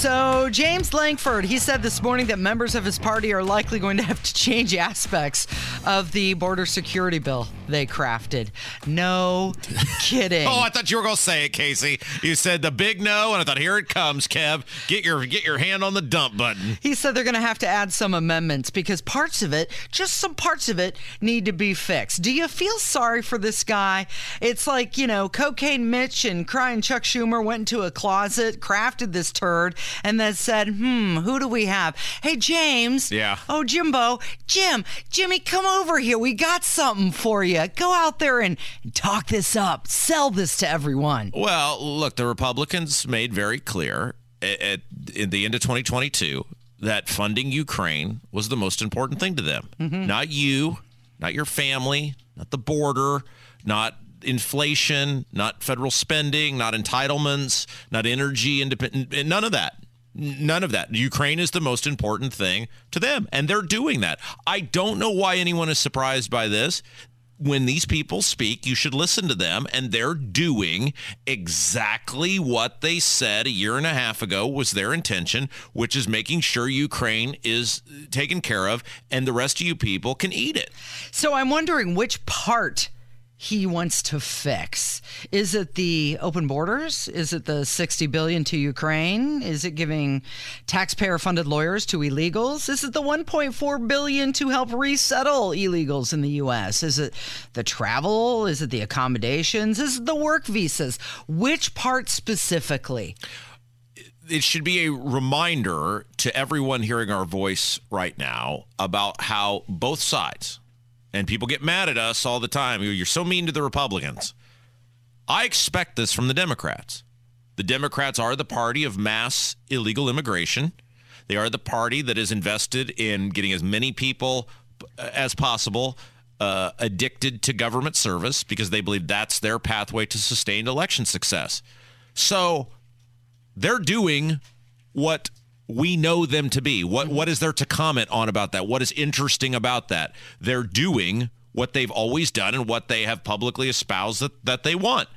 So, James Lankford, he said this morning that members of his party are likely going to have to change aspects of the border security bill they crafted. No kidding. Oh, I thought you were going to say it, Casey. You said the big no, and I thought, here it comes, Kev. Get your get your hand on the dump button. He said they're going to have to add some amendments because parts of it, just some parts of it, need to be fixed. Do you feel sorry for this guy? It's like, you know, Cocaine Mitch and Crying Chuck Schumer went into a closet, crafted this turd, and then said, hmm, who do we have? Hey, James. Yeah. Oh, Jimbo. Jim, Jimmy, come over here. We got something for you. Go out there and talk this up. Sell this to everyone. Well, look, the Republicans made very clear at, at in the end of 2022 that funding Ukraine was the most important thing to them. Mm-hmm. Not you, not your family, not the border, not inflation, not federal spending, not entitlements, not energy independent, none of that. None of that. Ukraine is the most important thing to them, and they're doing that. I don't know why anyone is surprised by this. When these people speak, you should listen to them, and they're doing exactly what they said a year and a half ago was their intention, which is making sure Ukraine is taken care of and the rest of you people can eat it. So I'm wondering which part he wants to fix. Is it the open borders? Is it the 60 billion to Ukraine? Is it giving taxpayer funded lawyers to illegals? Is it the 1.4 billion to help resettle illegals in the US? Is it the travel? Is it the accommodations? Is it the work visas? Which part specifically? it should be a reminder to everyone hearing our voice right now about how both sides, and people get mad at us all the time. You're so mean to the Republicans. I expect this from the Democrats. The Democrats are the party of mass illegal immigration. They are the party that is invested in getting as many people uh, as possible uh, addicted to government service because they believe that's their pathway to sustained election success. So they're doing what we know them to be. What what is there to comment on about that? What is interesting about that? They're doing what they've always done and what they have publicly espoused that, that they want.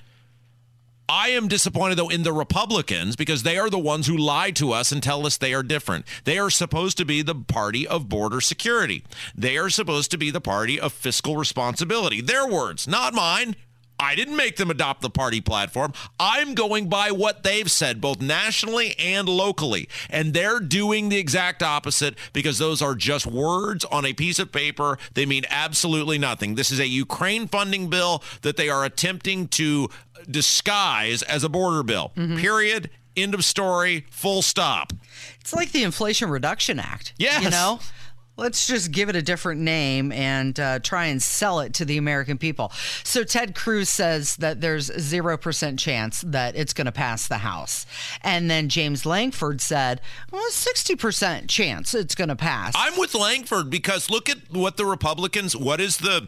I am disappointed though in the Republicans because they are the ones who lie to us and tell us they are different. They are supposed to be the party of border security. They are supposed to be the party of fiscal responsibility. Their words, not mine. I didn't make them adopt the party platform. I'm going by what they've said, both nationally and locally. And they're doing the exact opposite because those are just words on a piece of paper. They mean absolutely nothing. This is a Ukraine funding bill that they are attempting to disguise as a border bill. Mm-hmm. Period. End of story. Full stop. It's like the Inflation Reduction Act. Yes. You know? Let's just give it a different name and uh, try and sell it to the American people. So, Ted Cruz says that there's 0% chance that it's going to pass the House. And then James Lankford said, well, 60% chance it's going to pass. I'm with Lankford because look at what the Republicans, what is the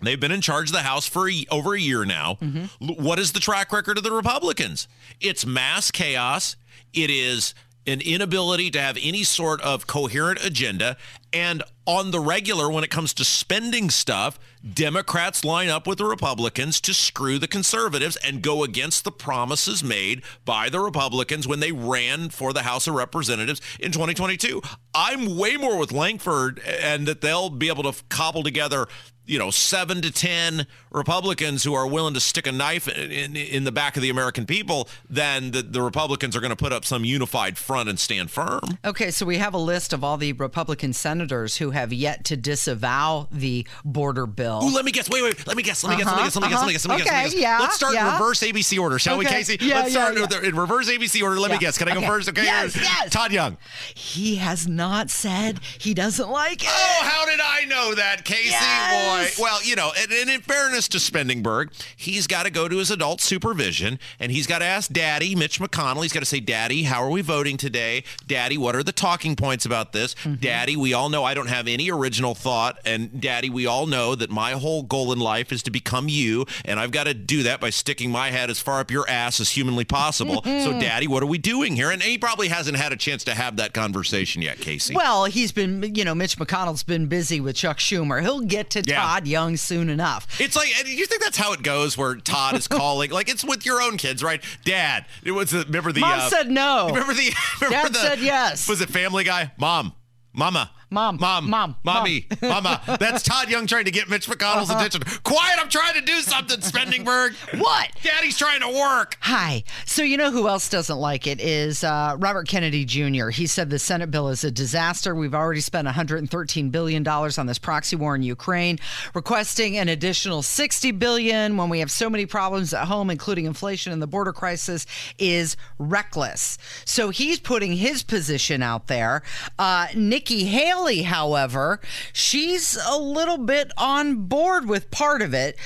They've been in charge of the House for a, over a year now. L- What is the track record of the Republicans? It's mass chaos. It is an inability to have any sort of coherent agenda. And on the regular, when it comes to spending stuff, Democrats line up with the Republicans to screw the conservatives and go against the promises made by the Republicans when they ran for the House of Representatives in 2022. I'm way more with Lankford and that they'll be able to cobble together you know, seven to 10 Republicans who are willing to stick a knife in, in, in the back of the American people, then the, the Republicans are going to put up some unified front and stand firm. Okay, so we have a list of all the Republican senators who have yet to disavow the border bill. Ooh, let me guess. Wait, wait. Let me guess. Let me guess. Let me guess. Let me guess. Let me guess. Let me guess. Let me uh-huh. guess. okay, yeah, Let's start yeah. in reverse ABC order, shall we, Casey? yeah, Let's start yeah, in reverse ABC order. Let me guess. Can I go first? Okay. Yes, yes. Todd Young. He has not said he doesn't like oh, it. Oh, how did I know that, Casey? Yes. Boy, Right. Well, you know, and, and in fairness to Spendingberg, he's got to go to his adult supervision and he's got to ask Daddy, Mitch McConnell. He's got to say, Daddy, how are we voting today? Daddy, what are the talking points about this? Mm-hmm. Daddy, we all know I don't have any original thought. And Daddy, we all know that my whole goal in life is to become you. And I've got to do that by sticking my head as far up your ass as humanly possible. so, Daddy, what are we doing here? And he probably hasn't had a chance to have that conversation yet, Casey. Well, he's been, you know, Mitch McConnell's been busy with Chuck Schumer. He'll get to Yeah. Todd Young soon enough. It's like, you think that's how it goes, where Todd is calling, like it's with your own kids, right? Dad, it was remember the Mom uh, said no. Remember the remember Dad the, said yes. Was it Family Guy? Mom, Mama, Mom, Mom, Mom, Mommy, Mama. That's Todd Young trying to get Mitch McConnell's Uh-huh. attention. Quiet! I'm trying to do something, Spendingberg. What? Daddy's trying to work. Hi. So, you know who else doesn't like it is uh, Robert Kennedy Jr. He said the Senate bill is a disaster. We've already spent $113 billion on this proxy war in Ukraine, requesting an additional 60 billion when we have so many problems at home, including inflation and the border crisis, is reckless. So he's putting his position out there. Uh, Nikki Haley, however, she's a little bit on board with part of it.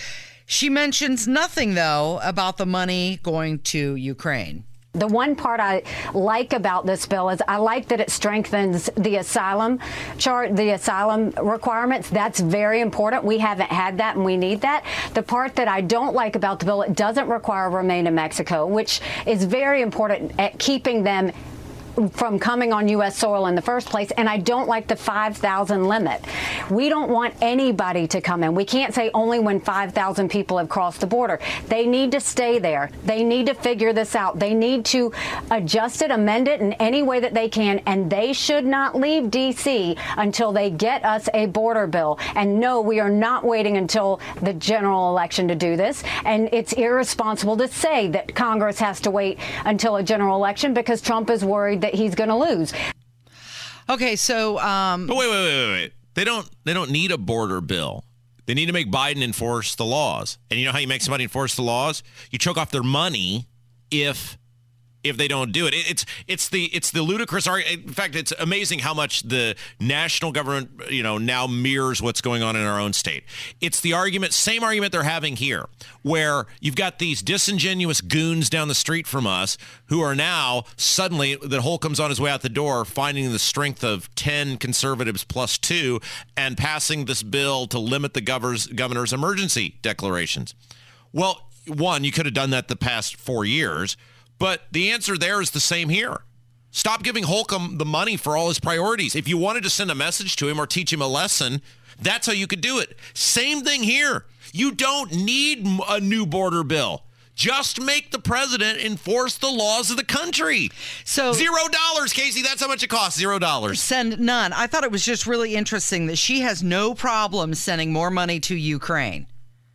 She mentions nothing, though, about the money going to Ukraine. The one part I like about this bill is I like that it strengthens the asylum chart, the asylum requirements. That's very important. We haven't had that and we need that. The part that I don't like about the bill, it doesn't require remain in Mexico, which is very important at keeping them from coming on U.S. soil in the first place, and I don't like the 5,000 limit. We don't want anybody to come in. We can't say only when 5,000 people have crossed the border. They need to stay there. They need to figure this out. They need to adjust it, amend it in any way that they can, and they should not leave D.C. until they get us a border bill. And no, we are not waiting until the general election to do this, and it's irresponsible to say that Congress has to wait until a general election because Trump is worried that he's going to lose. Okay, so um, But wait, wait, wait, wait, wait. They don't. They don't need a border bill. They need to make Biden enforce the laws. And you know how you make somebody enforce the laws? You choke off their money if if they don't do it. It- It's it's the it's the ludicrous. In fact, it's amazing how much the national government you know now mirrors what's going on in our own state. It's the argument, same argument they're having here, where you've got these disingenuous goons down the street from us who are now suddenly that comes on his way out the door, finding the strength of ten conservatives plus two, and passing this bill to limit the governor's governor's emergency declarations. Well, one, you could have done that the past four years, but the answer there is the same here. Stop giving Holcomb the money for all his priorities. If you wanted to send a message to him or teach him a lesson, that's how you could do it. Same thing here. You don't need a new border bill. Just make the president enforce the laws of the country. So- zero dollars, Casey. That's how much it costs. Zero dollars. send none. I thought it was just really interesting that she has no problem sending more money to Ukraine.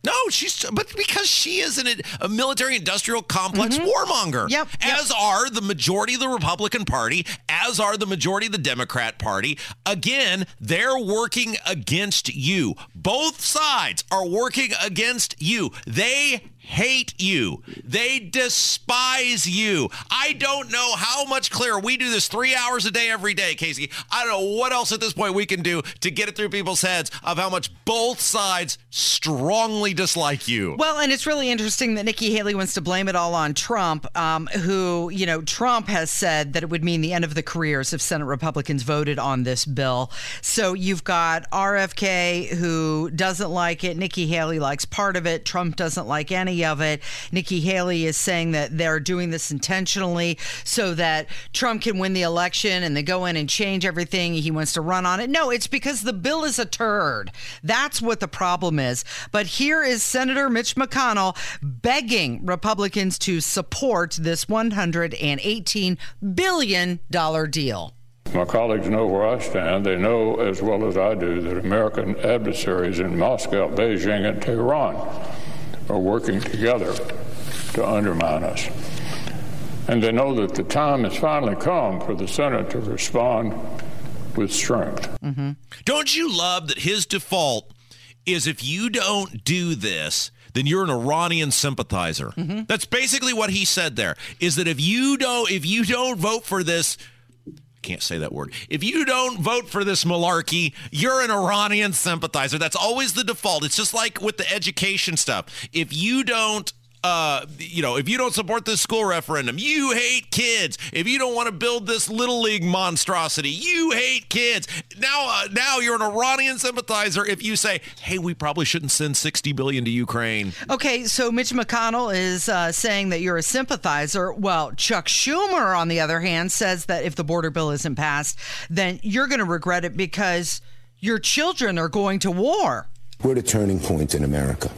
No, she's but because she is an, a military industrial complex mm-hmm. warmonger. Yep, yep. As are the majority of the Republican Party, as are the majority of the Democrat Party. Again, they're working against you. Both sides are working against you. They hate you. They despise you. I don't know how much clearer. We do this three hours a day every day, Casey. I don't know what else at this point we can do to get it through people's heads of how much both sides strongly dislike you. Well, and it's really interesting that Nikki Haley wants to blame it all on Trump, um, who, you know, Trump has said that it would mean the end of the careers if Senate Republicans voted on this bill. So you've got RFK who doesn't like it. Nikki Haley likes part of it. Trump doesn't like any of it. Nikki Haley is saying that they're doing this intentionally so that Trump can win the election and they go in and change everything. He wants to run on it. No, it's because the bill is a turd. That's what the problem is. But here is Senator Mitch McConnell begging Republicans to support this $118 billion deal. My colleagues know where I stand. They know as well as I do that American adversaries in Moscow, Beijing, and Tehran are working together to undermine us. And they know that the time has finally come for the Senate to respond with strength. Mm-hmm. Don't you love that his default is if you don't do this, then you're an Iranian sympathizer. That's basically what he said there. Is that if you don't if you don't vote for this can't say that word. If you don't vote for this malarkey, you're an Iranian sympathizer. That's always the default. It's just like with the education stuff. If you don't uh, you know, if you don't support this school referendum, you hate kids. If you don't want to build this little league monstrosity, you hate kids. Now, uh, now you're an Iranian sympathizer if you say, "Hey, we probably shouldn't send 60 billion to Ukraine." Okay, so Mitch McConnell is uh, saying that you're a sympathizer. Well, Chuck Schumer, on the other hand, says that if the border bill isn't passed, then you're going to regret it because your children are going to war. We're at a turning point in America.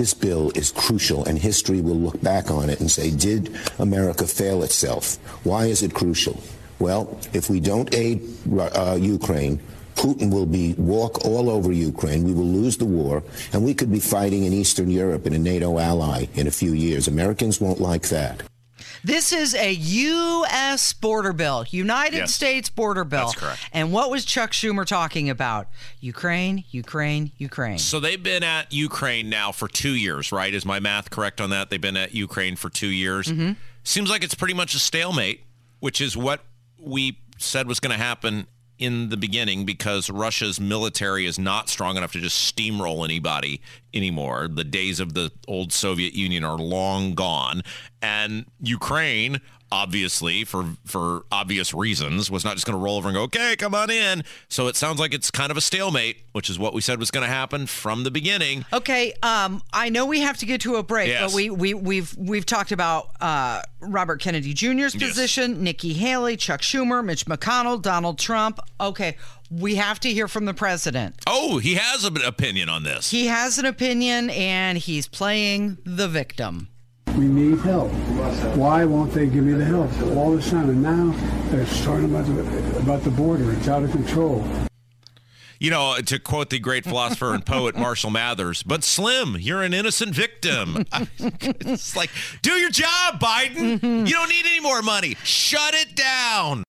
This bill is crucial, and history will look back on it and say, did America fail itself? Why is it crucial? Well, if we don't aid uh, Ukraine, Putin will be walk all over Ukraine. We will lose the war, and we could be fighting in Eastern Europe in a NATO ally in a few years. Americans won't like that. This is a U.S. border bill, United Yes. States border bill. That's correct. And what was Chuck Schumer talking about? Ukraine, Ukraine, Ukraine. So they've been at Ukraine now for two years, right? Is my math correct on that? They've been at Ukraine for two years. Mm-hmm. Seems like it's pretty much a stalemate, which is what we said was going to happen in the beginning because Russia's military is not strong enough to just steamroll anybody anymore. The days of the old Soviet Union are long gone. And Ukraine obviously for for obvious reasons was not just going to roll over and go okay come on in so it sounds like it's kind of a stalemate which is what we said was going to happen from the beginning Okay, um, I know we have to get to a break, Yes. but we, we we've we've talked about uh, Robert Kennedy Jr.'s Yes. position, Nikki Haley, Chuck Schumer, Mitch McConnell, Donald Trump. Okay, we have to hear from the president. oh he has an opinion on this He has an opinion, and he's playing the victim. We need help. Why won't they give me the help all the time? And now they're starting about the, about the border. It's out of control. You know, to quote the great philosopher and poet Marshall Mathers, but Slim, you're an innocent victim. it's like, do your job, Biden. Mm-hmm. You don't need any more money. Shut it down.